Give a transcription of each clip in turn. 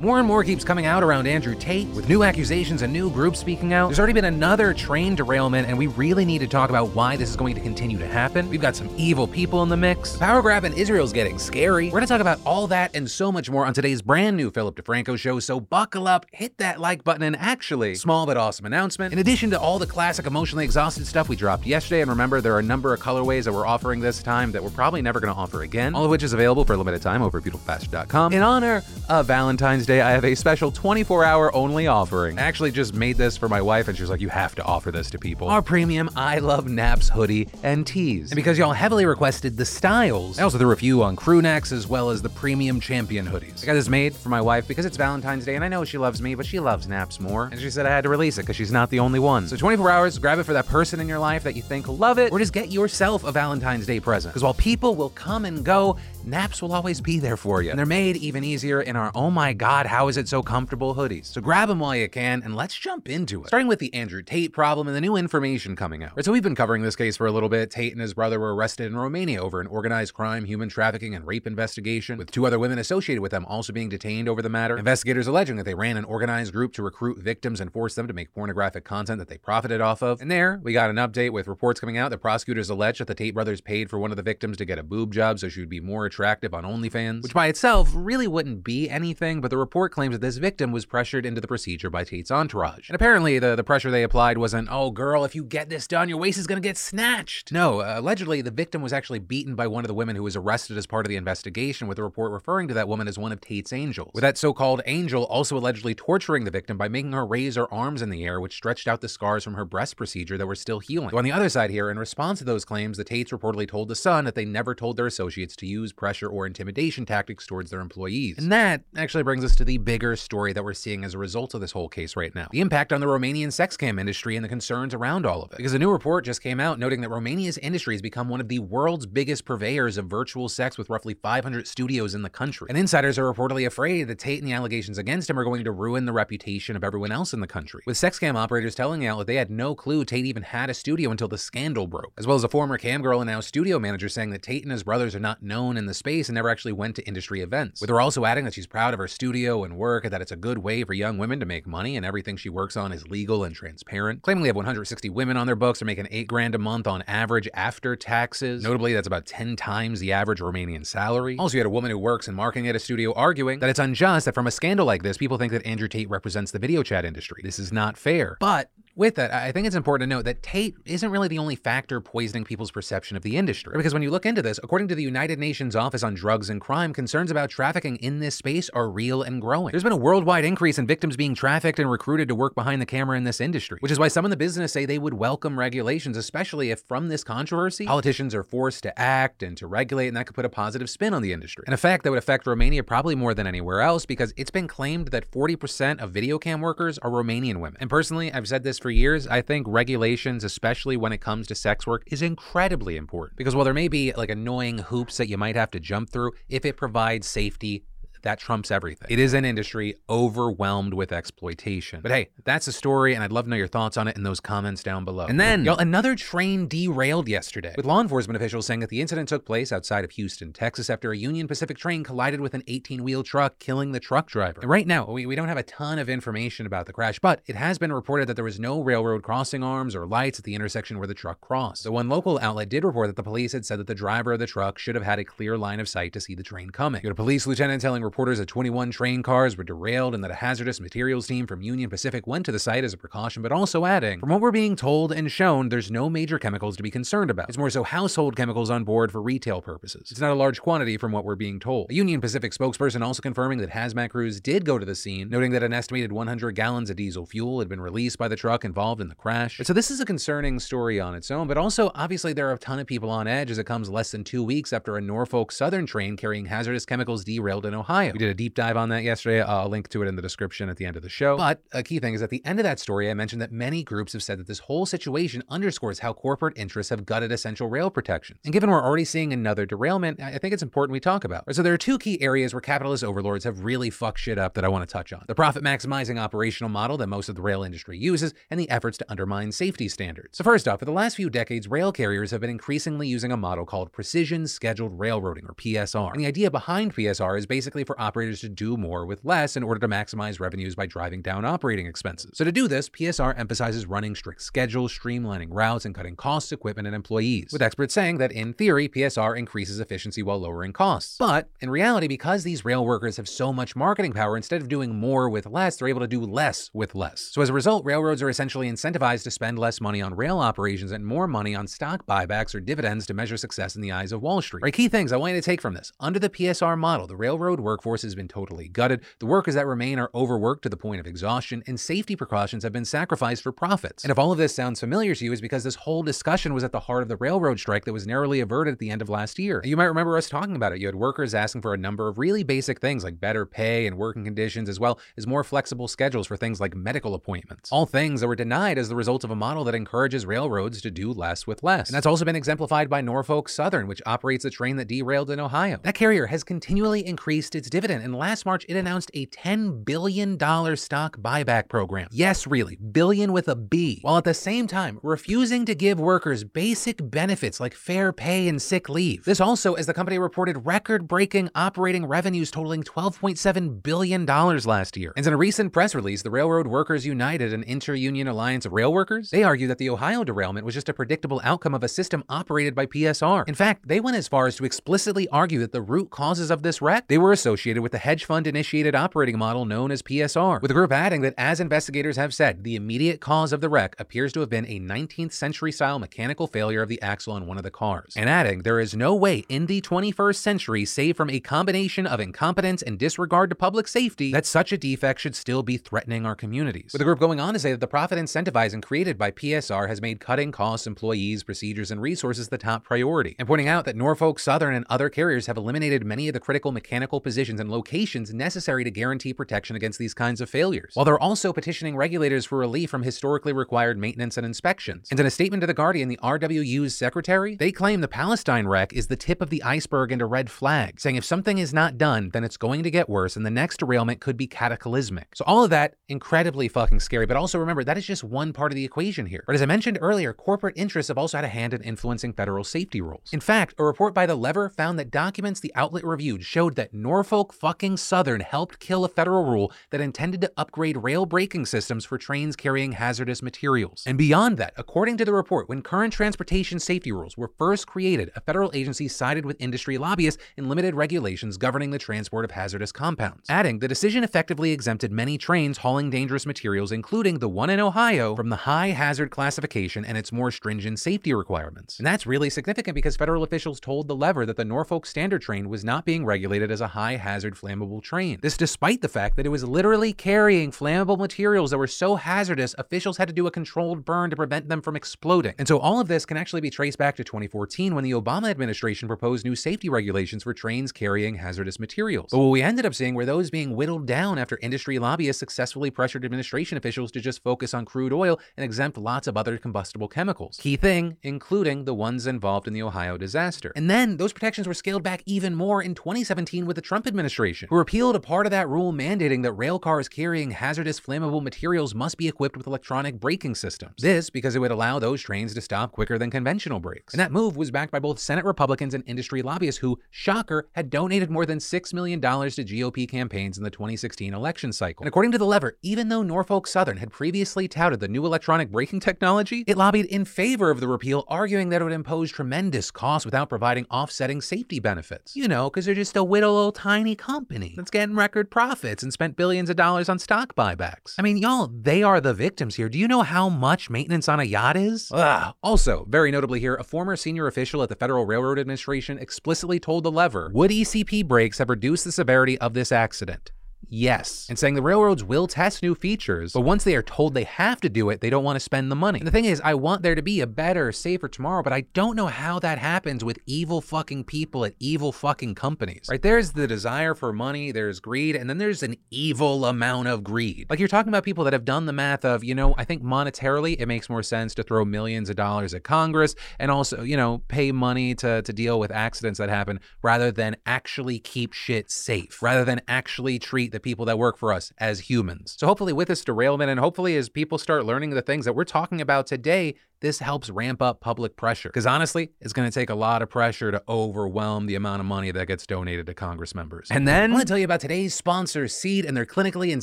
More and more keeps coming out around Andrew Tate, with new accusations and new groups speaking out. There's already been another train derailment, and we really need to talk about why this is going to continue to happen. We've got some evil people in the mix. The power grab in Israel's getting scary. We're gonna talk about all that and so much more on today's brand new Philip DeFranco show, so buckle up, hit that like button, and actually, small but awesome announcement. In addition to all the classic emotionally exhausted stuff we dropped yesterday, and remember, there are a number of colorways that we're offering this time that we're probably never gonna offer again, all of which is available for a limited time over beautifulbastard.com. In honor of Valentine's Day, I have a special 24 hour only offering. I actually just made this for my wife, and she was like, You have to offer this to people. Our premium I Love Naps hoodie and tees. And because y'all heavily requested the styles, I also threw a few on crew necks as well as the premium champion hoodies. I got this made for my wife because it's Valentine's Day, and I know she loves me, but she loves naps more. And she said I had to release it because she's not the only one. So 24 hours, grab it for that person in your life that you think will love it, or just get yourself a Valentine's Day present. Because while people will come and go, naps will always be there for you. And they're made even easier in our oh my god, how is it so comfortable hoodies. So grab them while you can and let's jump into it. Starting with the Andrew Tate problem and the new information coming out. Right, so we've been covering this case for a little bit. Tate and his brother were arrested in Romania over an organized crime, human trafficking, and rape investigation, with two other women associated with them also being detained over the matter. Investigators alleging that they ran an organized group to recruit victims and force them to make pornographic content that they profited off of. And there, we got an update with reports coming out that prosecutors allege that the Tate brothers paid for one of the victims to get a boob job so she would be more attractive on OnlyFans, which by itself really wouldn't be anything, but the report claims that this victim was pressured into the procedure by Tate's entourage. And apparently, the, the pressure they applied wasn't, oh, girl, if you get this done, your waist is gonna get snatched. No, uh, allegedly, the victim was actually beaten by one of the women who was arrested as part of the investigation, with the report referring to that woman as one of Tate's angels. With that so called angel also allegedly torturing the victim by making her raise her arms in the air, which stretched out the scars from her breast procedure that were still healing. So on the other side here, in response to those claims, the Tates reportedly told The Sun that they never told their associates to use pressure or intimidation tactics towards their employees. And that actually brings us to the bigger story that we're seeing as a result of this whole case right now the impact on the Romanian sex cam industry and the concerns around all of it. Because a new report just came out noting that Romania's industry has become one of the world's biggest purveyors of virtual sex with roughly 500 studios in the country. And insiders are reportedly afraid that Tate and the allegations against him are going to ruin the reputation of everyone else in the country. With sex cam operators telling out that they had no clue Tate even had a studio until the scandal broke, as well as a former cam girl and now studio manager saying that Tate and his brothers are not known in the space and never actually went to industry events. With her also adding that she's proud of her studio and work and that it's a good way for young women to make money and everything she works on is legal and transparent. Claiming they have 160 women on their books, are making 8 grand a month on average after taxes. Notably, that's about 10 times the average Romanian salary. Also, you had a woman who works in marketing at a studio arguing that it's unjust that from a scandal like this, people think that Andrew Tate represents the video chat industry. This is not fair. But with that, I think it's important to note that Tate isn't really the only factor poisoning people's perception of the industry. Because when you look into this, according to the United Nations Office on Drugs and Crime, concerns about trafficking in this space are real and growing. There's been a worldwide increase in victims being trafficked and recruited to work behind the camera in this industry, which is why some in the business say they would welcome regulations, especially if from this controversy, politicians are forced to act and to regulate, and that could put a positive spin on the industry. And a fact that would affect Romania probably more than anywhere else because it's been claimed that 40% of video cam workers are Romanian women. And personally, I've said this for years, I think regulations, especially when it comes to sex work, is incredibly important. Because while there may be like annoying hoops that you might have to jump through, if it provides safety, that trumps everything. It is an industry overwhelmed with exploitation. But hey, that's a story, and I'd love to know your thoughts on it in those comments down below. And then, y'all, another train derailed yesterday, with law enforcement officials saying that the incident took place outside of Houston, Texas, after a Union Pacific train collided with an 18 wheel truck, killing the truck driver. And right now, we, we don't have a ton of information about the crash, but it has been reported that there was no railroad crossing arms or lights at the intersection where the truck crossed. The one local outlet did report that the police had said that the driver of the truck should have had a clear line of sight to see the train coming. You had a police lieutenant telling reporters that 21 train cars were derailed and that a hazardous materials team from Union Pacific went to the site as a precaution, but also adding, from what we're being told and shown, there's no major chemicals to be concerned about. It's more so household chemicals on board for retail purposes. It's not a large quantity from what we're being told. A Union Pacific spokesperson also confirming that hazmat crews did go to the scene, noting that an estimated 100 gallons of diesel fuel had been released by the truck involved in the crash. So this is a concerning story on its own, but also obviously there are a ton of people on edge as it comes less than two weeks after a Norfolk Southern train carrying hazardous chemicals derailed in Ohio. We did a deep dive on that yesterday. I'll link to it in the description at the end of the show. But a key thing is at the end of that story, I mentioned that many groups have said that this whole situation underscores how corporate interests have gutted essential rail protections. And given we're already seeing another derailment, I think it's important we talk about. So there are two key areas where capitalist overlords have really fucked shit up that I want to touch on. The profit maximizing operational model that most of the rail industry uses and the efforts to undermine safety standards. So first off, for the last few decades, rail carriers have been increasingly using a model called precision scheduled railroading or PSR. And the idea behind PSR is basically for operators to do more with less in order to maximize revenues by driving down operating expenses. So to do this, PSR emphasizes running strict schedules, streamlining routes, and cutting costs, equipment, and employees, with experts saying that in theory, PSR increases efficiency while lowering costs. But in reality, because these rail workers have so much marketing power, instead of doing more with less, they're able to do less with less. So as a result, railroads are essentially incentivized to spend less money on rail operations and more money on stock buybacks or dividends to measure success in the eyes of Wall Street. Right, key things I want you to take from this. Under the PSR model, the railroad workforce has been totally gutted, the workers that remain are overworked to the point of exhaustion, and safety precautions have been sacrificed for profits. And if all of this sounds familiar to you, is because this whole discussion was at the heart of the railroad strike that was narrowly averted at the end of last year. You might remember us talking about it. You had workers asking for a number of really basic things like better pay and working conditions, as well as more flexible schedules for things like medical appointments. All things that were denied as the result of a model that encourages railroads to do less with less. And that's also been exemplified by Norfolk Southern, which operates the train that derailed in Ohio. That carrier has continually increased its dividend, and last March it announced a $10 billion stock buyback program. Yes, really, billion with a B, while at the same time refusing to give workers basic benefits like fair pay and sick leave. This also, as the company reported record breaking operating revenues totaling $12.7 billion last year. And in a recent press release, the Railroad Workers United, an inter-union alliance of rail workers, they argue that the Ohio derailment was just a predictable outcome of a system operated by PSR. In fact, they went as far as to explicitly argue that the root causes of this wreck, they were associated with the hedge fund initiated operating model known as PSR, with the group adding that as investigators have said, the immediate cause of the wreck appears to have been a 19th century style mechanical failure of the axle on one of the cars. And adding, there is no way in the 21st century, save from a combination of incompetence and disregard to public safety, that such a defect should still be threatening our communities. With the group going on to say that the profit incentivizing created by PSR has made cutting costs, employees, procedures, and resources the top priority, and pointing out that Norfolk Southern and other carriers have eliminated many of the critical mechanical positions and locations necessary to guarantee protection against these kinds of failures, while they're also petitioning regulators for relief from historically required maintenance and inspections. And in a statement to The Guardian, the RWU's secretary, they claim the Palestine wreck is the tip of the iceberg and a red flag, saying if something is not done, then it's going to get worse and the next derailment could be cataclysmic. So all of that, incredibly fucking scary, but also remember, that is just one part of the equation here. But as I mentioned earlier, corporate interests have also had a hand in influencing federal safety rules. In fact, a report by The Lever found that documents the outlet reviewed showed that Norfolk fucking Southern helped kill a federal rule that intended to upgrade rail braking systems for trains carrying hazardous materials. And beyond that, according to the report, when current transportation safety rules were first created, a federal agency sided with industry lobbyists and limited regulations governing the transport of hazardous compounds. Adding, the decision effectively exempted many trains hauling dangerous materials, including the one in Ohio, from the high hazard classification and its more stringent safety requirements. And that's really significant because federal officials told the lever that the Norfolk Southern train was not being regulated as a high hazard flammable train. This despite the fact that it was literally carrying flammable materials that were so hazardous, officials had to do a controlled burn to prevent them from exploding. And so all of this can actually be traced back to 2014 when the Obama administration proposed new safety regulations for trains carrying hazardous materials. But what we ended up seeing were those being whittled down after industry lobbyists successfully pressured administration officials to just focus on crude oil and exempt lots of other combustible chemicals. Key thing, including the ones involved in the Ohio disaster. And then those protections were scaled back even more in 2017 with the Trump administration, who repealed a part of that rule mandating that rail cars carrying hazardous flammable materials must be equipped with electronic braking systems. This because it would allow those trains to stop quicker than conventional brakes. And that move was backed by both Senate Republicans and industry lobbyists who, shocker, had donated more than $6 million to GOP campaigns in the 2016 election cycle. And according to the lever, even though Norfolk Southern had previously touted the new electronic braking technology, it lobbied in favor of the repeal, arguing that it would impose tremendous costs without providing offsetting safety benefits. You know, because they're just a little old tiny company that's getting record profits and spent billions of dollars on stock buybacks. I mean, y'all, they are the victims here. Do you know how much maintenance on a yacht is? Ugh. Also, very notably here, a former senior official at the Federal Railroad Administration explicitly told the lever, would ECP brakes have reduced the severity of this accident? Yes. And saying the railroads will test new features, but once they are told they have to do it, they don't want to spend the money. And the thing is, I want there to be a better, safer tomorrow, but I don't know how that happens with evil fucking people at evil fucking companies. Right? There's the desire for money, there's greed, and then there's an evil amount of greed. Like you're talking about people that have done the math of, you know, I think monetarily it makes more sense to throw millions of dollars at Congress and also, you know, pay money to, to deal with accidents that happen rather than actually keep shit safe, rather than actually treat the people that work for us as humans. So hopefully with this derailment and hopefully as people start learning the things that we're talking about today, this helps ramp up public pressure. Because honestly, it's going to take a lot of pressure to overwhelm the amount of money that gets donated to Congress members. And then I want to tell you about today's sponsor, Seed, and their clinically and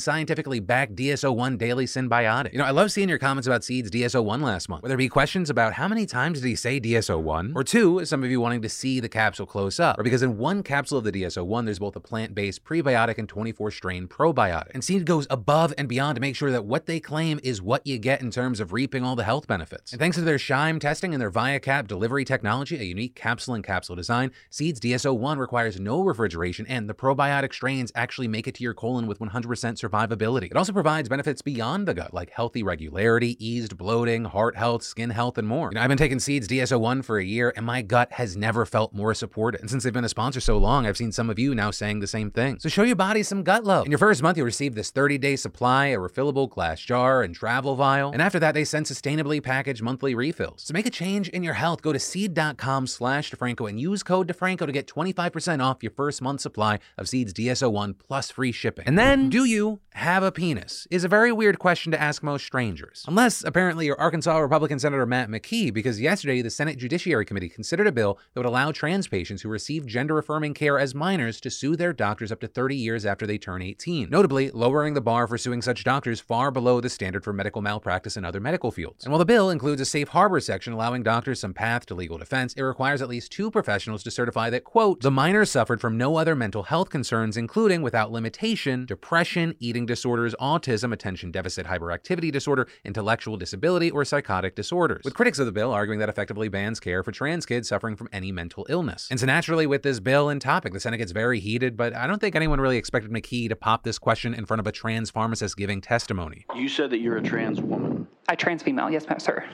scientifically backed DS-01 Daily Synbiotic. You know, I love seeing your comments about Seed's DS-01 last month. Whether it be questions about how many times did he say DS-01, or two, some of you wanting to see the capsule close up, or because in one capsule of the DS-01, there's both a plant-based prebiotic and 24 strain probiotic. And Seed goes above and beyond to make sure that what they claim is what you get in terms of reaping all the health benefits. And thanks to their Shime testing and their ViaCap delivery technology, a unique capsule and capsule design, Seed's DS-01 requires no refrigeration, and the probiotic strains actually make it to your colon with 100% survivability. It also provides benefits beyond the gut, like healthy regularity, eased bloating, heart health, skin health, and more. You know, I've been taking Seed's DS-01 for a year, and my gut has never felt more supported. And since they've been a sponsor so long, I've seen some of you now saying the same thing. So show your body some gut love. In your first month, you'll receive this 30-day supply, a refillable glass jar, and travel vial. And after that, they send sustainably packaged monthly refills. So make a change in your health. Go to seed.com slash DeFranco and use code DeFranco to get 25% off your first month supply of Seed's DS-01 plus free shipping. And then, do you have a penis? Is a very weird question to ask most strangers. Unless, apparently, you're Arkansas Republican Senator Matt McKee, because yesterday the Senate Judiciary Committee considered a bill that would allow trans patients who receive gender affirming care as minors to sue their doctors up to 30 years after they turn 18, notably lowering the bar for suing such doctors far below the standard for medical malpractice in other medical fields. And while the bill includes a safe harbor section allowing doctors some path to legal defense, it requires at least two professionals to certify that, quote, the minor suffered from no other mental health concerns, including, without limitation, depression, eating disorders, autism, attention deficit hyperactivity disorder, intellectual disability, or psychotic disorders. With critics of the bill arguing that effectively bans care for trans kids suffering from any mental illness. And so naturally, with this bill and topic, the Senate gets very heated, but I don't think anyone really expected McKee to pop this question in front of a trans pharmacist giving testimony. You said that you're a trans woman. I trans female, yes, ma'am, sir.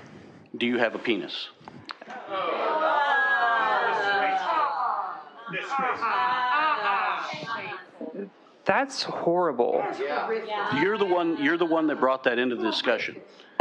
Do you have a penis? That's horrible. You're the one. You're the one that brought that into the discussion.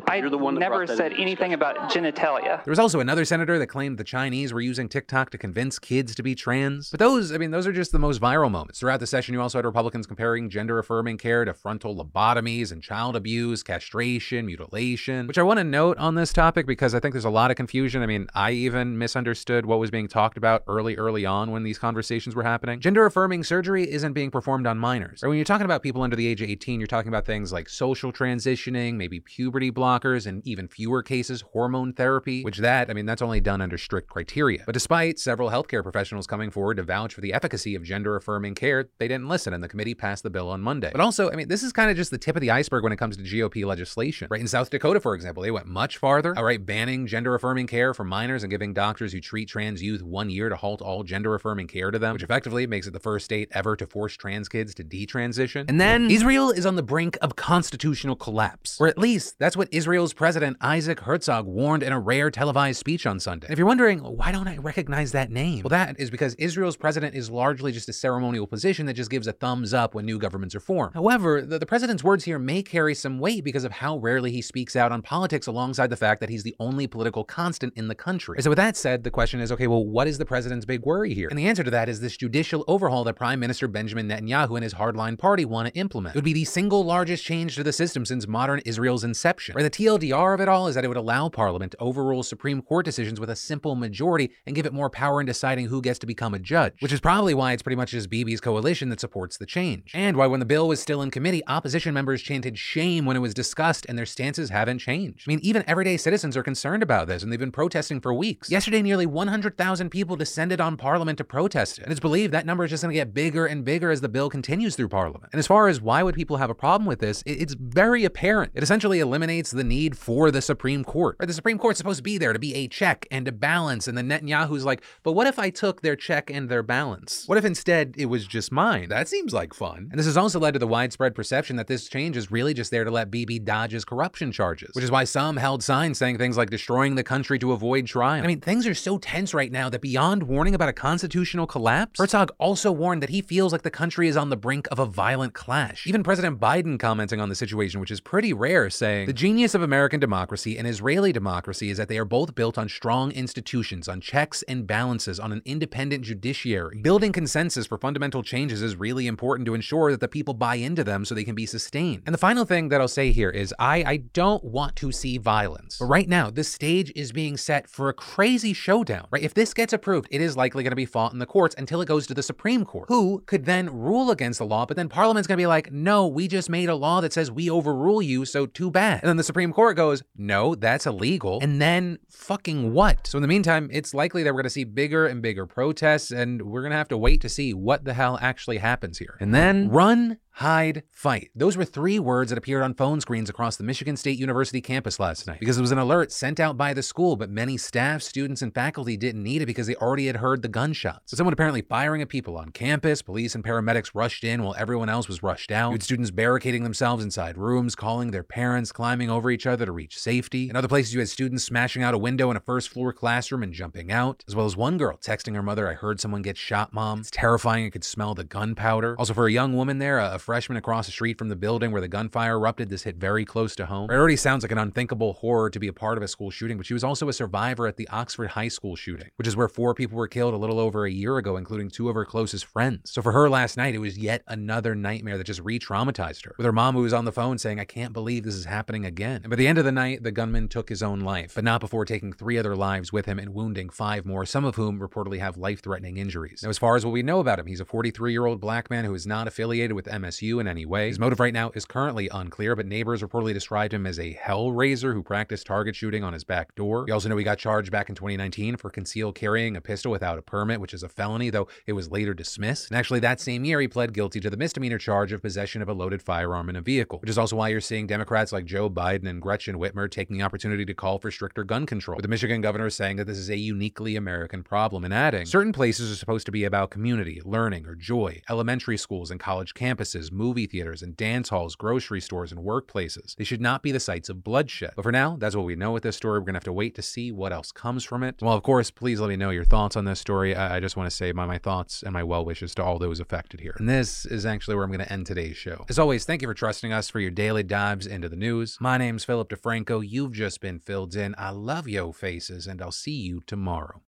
I You're the one that never said anything about genitalia. There was also another senator that claimed the Chinese were using TikTok to convince kids to be trans. But those, I mean, those are just the most viral moments. Throughout the session, you also had Republicans comparing gender affirming care to frontal lobotomies and child abuse, castration, mutilation, which I want to note on this topic because I think there's a lot of confusion. I mean, I even misunderstood what was being talked about early, early on when these conversations were happening. Gender affirming surgery isn't being performed on minors. Or when you're talking about people under the age of 18, you're talking about things like social transitioning, maybe puberty blockers, and even fewer cases, hormone therapy, which that, I mean, that's only done under strict criteria. But despite several healthcare professionals coming forward to vouch for the efficacy of gender affirming care, they didn't listen and the committee passed the bill on Monday. But also, I mean, this is kind of just the tip of the iceberg when it comes to GOP legislation. Right in South Dakota, for example, they went much farther, outright banning gender affirming care for minors and giving doctors who treat trans youth one year to halt all gender affirming care to them, which effectively makes it the first state ever to force trans kids to detransition. And then Israel is on the brink of constitutional collapse, or at least that's what Israel's president Isaac Herzog warned in a rare televised speech on Sunday. And if you're wondering, why don't I recognize that name? Well, that is because Israel's president is largely just a ceremonial position that just gives a thumbs up when new governments are formed. However, the, the president's words here may carry some weight because of how rarely he speaks out on politics alongside the fact that he's the only political constant in the country. And so with that said, the question is, okay, well, what is the president's big worry here? And the answer to that is this judicial overhaul that Prime Minister Benjamin Netanyahu and his hardline party want to implement. It would be the single largest change to the system since modern Israel's inception. The TLDR of it all is that it would allow Parliament to overrule Supreme Court decisions with a simple majority and give it more power in deciding who gets to become a judge, which is probably why it's pretty much just Bibi's coalition that supports the change. And why when the bill was still in committee, opposition members chanted shame when it was discussed and their stances haven't changed. I mean, even everyday citizens are concerned about this and they've been protesting for weeks. Yesterday, nearly 100,000 people descended on Parliament to protest it, and it's believed that number is just going to get bigger and bigger as the bill continues through Parliament. And as far as why would people have a problem with this, it's very apparent. It essentially eliminates the need for the Supreme Court. Or the Supreme Court's supposed to be there to be a check and a balance, and then Netanyahu's like, but what if I took their check and their balance? What if instead it was just mine? That seems like fun. And this has also led to the widespread perception that this change is really just there to let Bibi dodge his corruption charges, which is why some held signs saying things like destroying the country to avoid trial. I mean, things are so tense right now that beyond warning about a constitutional collapse, Herzog also warned that he feels like the country is on the brink of a violent clash. Even President Biden commenting on the situation, which is pretty rare, saying, The genius of American democracy and Israeli democracy is that they are both built on strong institutions, on checks and balances, on an independent judiciary. Building consensus for fundamental changes is really important to ensure that the people buy into them so they can be sustained. And the final thing that I'll say here is I, I don't want to see violence. But right now, the stage is being set for a crazy showdown, right? If this gets approved, it is likely going to be fought in the courts until it goes to the Supreme Court, who could then rule against the law, but then Parliament's going to be like, no, we just made a law that says we overrule you, so too bad. And then the Supreme Court goes, no, that's illegal. And then fucking what? So in the meantime, it's likely that we're going to see bigger and bigger protests, and we're going to have to wait to see what the hell actually happens here. And then run hide, fight. Those were three words that appeared on phone screens across the Michigan State University campus last night because it was an alert sent out by the school, but many staff, students, and faculty didn't need it because they already had heard the gunshots. So someone apparently firing at people on campus, police and paramedics rushed in while everyone else was rushed out. You students barricading themselves inside rooms, calling their parents, climbing over each other to reach safety. In other places, you had students smashing out a window in a first floor classroom and jumping out, as well as one girl texting her mother, I heard someone get shot, mom. It's terrifying. I could smell the gunpowder. Also, for a young woman there, a freshman across the street from the building where the gunfire erupted. This hit very close to home. It already sounds like an unthinkable horror to be a part of a school shooting, but she was also a survivor at the Oxford High School shooting, which is where four people were killed a little over a year ago, including two of her closest friends. So for her last night, it was yet another nightmare that just re traumatized her. With her mom, who was on the phone saying, I can't believe this is happening again. And by the end of the night, the gunman took his own life, but not before taking three other lives with him and wounding five more, some of whom reportedly have life threatening injuries. Now, as far as what we know about him, he's a 43 year old black man who is not affiliated with MSU in any way. His motive right now is currently unclear, but neighbors reportedly described him as a hellraiser who practiced target shooting on his back door. We also know he got charged back in 2019 for concealed carrying a pistol without a permit, which is a felony, though it was later dismissed. And actually, that same year, he pled guilty to the misdemeanor charge of possession of a loaded firearm in a vehicle, which is also why you're seeing Democrats like Joe Biden and Gretchen Whitmer taking the opportunity to call for stricter gun control. With the Michigan governor saying that this is a uniquely American problem and adding, certain places are supposed to be about community, learning, or joy. Elementary schools and college campuses, movie theaters, and dance halls, grocery stores, and workplaces. They should not be the sites of bloodshed. But for now, that's what we know with this story. We're going to have to wait to see what else comes from it. Well, of course, please let me know your thoughts on this story. I, I just want to say my, my thoughts and my well wishes to all those affected here. And this is actually where I'm going to end today's show. As always, thank you for trusting us for your daily dives into the news. My name's Philip DeFranco. You've just been filled in. I love yo faces, and I'll see you tomorrow.